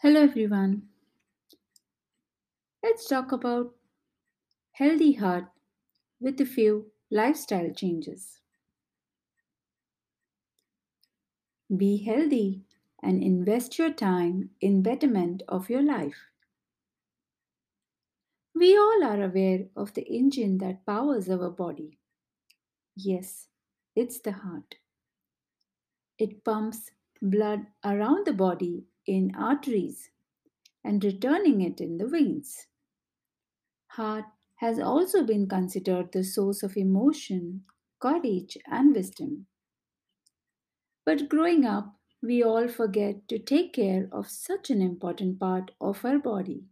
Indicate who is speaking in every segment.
Speaker 1: Hello everyone. Let's talk about healthy heart with a few lifestyle changes. Be healthy and invest your time in betterment of your life. We all are aware of the engine that powers our body. Yes, it's the heart. It pumps blood around the body in arteries and returning it in the veins. Heart has also been considered the source of emotion, courage, and wisdom. But growing up, we all forget to take care of such an important part of our body.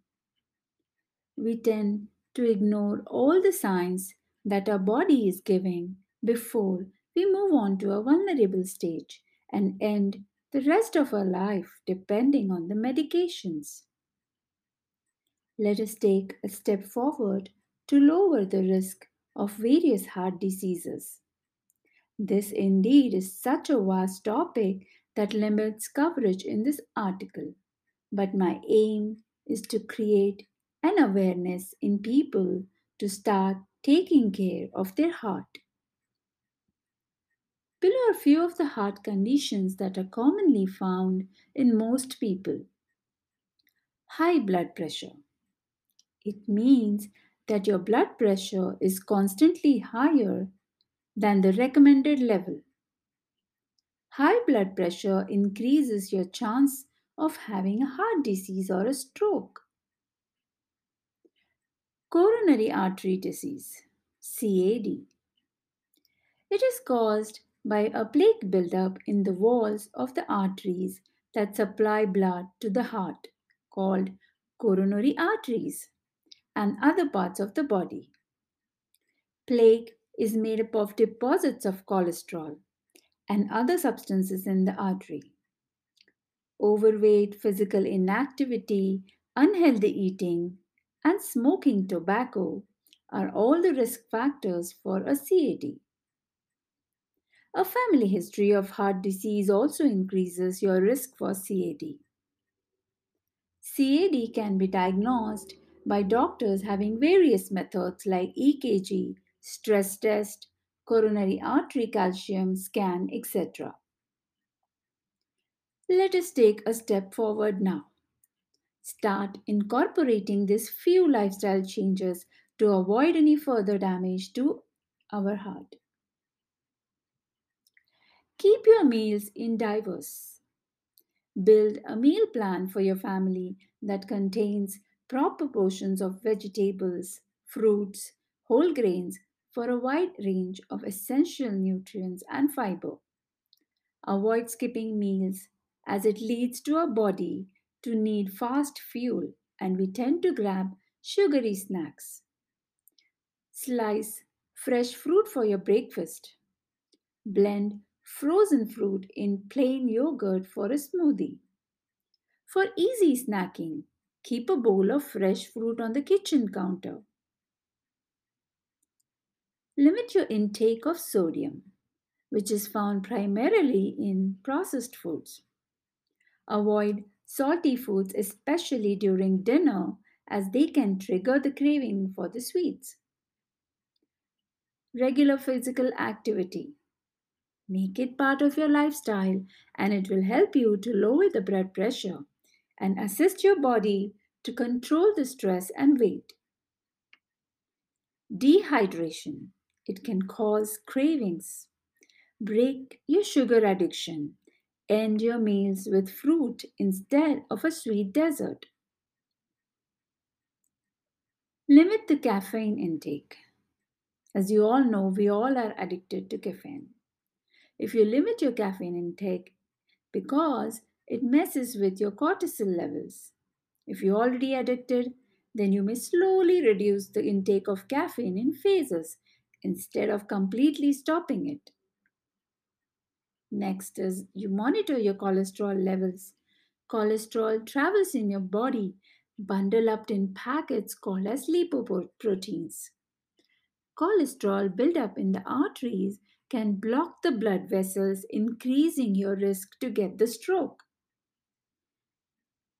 Speaker 1: We tend to ignore all the signs that our body is giving before we move on to a vulnerable stage and end the rest of our life depending on the medications. Let us take a step forward to lower the risk of various heart diseases. This indeed is such a vast topic that limits coverage in this article, but my aim is to create an awareness in people to start taking care of their heart. Below are a few of the heart conditions that are commonly found in most people. High blood pressure. It means that your blood pressure is constantly higher than the recommended level. High blood pressure increases your chance of having a heart disease or a stroke. Coronary artery disease, CAD. It is caused by a plaque buildup in the walls of the arteries that supply blood to the heart, called coronary arteries, and other parts of the body. Plaque is made up of deposits of cholesterol and other substances in the artery. Overweight, physical inactivity, unhealthy eating, and smoking tobacco are all the risk factors for a CAD. A family history of heart disease also increases your risk for CAD. CAD can be diagnosed by doctors having various methods like EKG, stress test, coronary artery calcium scan, etc. Let us take a step forward now start incorporating these few lifestyle changes to avoid any further damage to our heart. Keep your meals in diverse. Build a meal plan for your family that contains proper portions of vegetables, fruits, whole grains for a wide range of essential nutrients and fiber. Avoid skipping meals as it leads to our body to need fast fuel and we tend to grab sugary snacks. Slice fresh fruit for your breakfast. Blend frozen fruit in plain yogurt for a smoothie. For easy snacking, keep a bowl of fresh fruit on the kitchen counter. Limit your intake of sodium, which is found primarily in processed foods. Avoid salty foods, especially during dinner, as they can trigger the craving for the sweets. Regular physical activity. Make it part of your lifestyle and it will help you to lower the blood pressure and assist your body to control the stress and weight. Dehydration. It can cause cravings. Break your sugar addiction. End your meals with fruit instead of a sweet dessert. Limit the caffeine intake. As you all know, we all are addicted to caffeine. If you limit your caffeine intake because it messes with your cortisol levels. If you're already addicted, then you may slowly reduce the intake of caffeine in phases instead of completely stopping it. Next is you monitor your cholesterol levels. Cholesterol travels in your body bundled up in packets called as lipoproteins. Cholesterol buildup in the arteries can block the blood vessels, increasing your risk to get the stroke.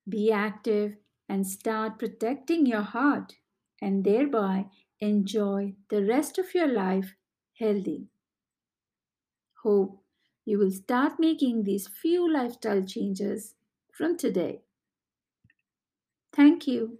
Speaker 1: Be active and start protecting your heart and thereby enjoy the rest of your life healthy. Hope you will start making these few lifestyle changes from today. Thank you.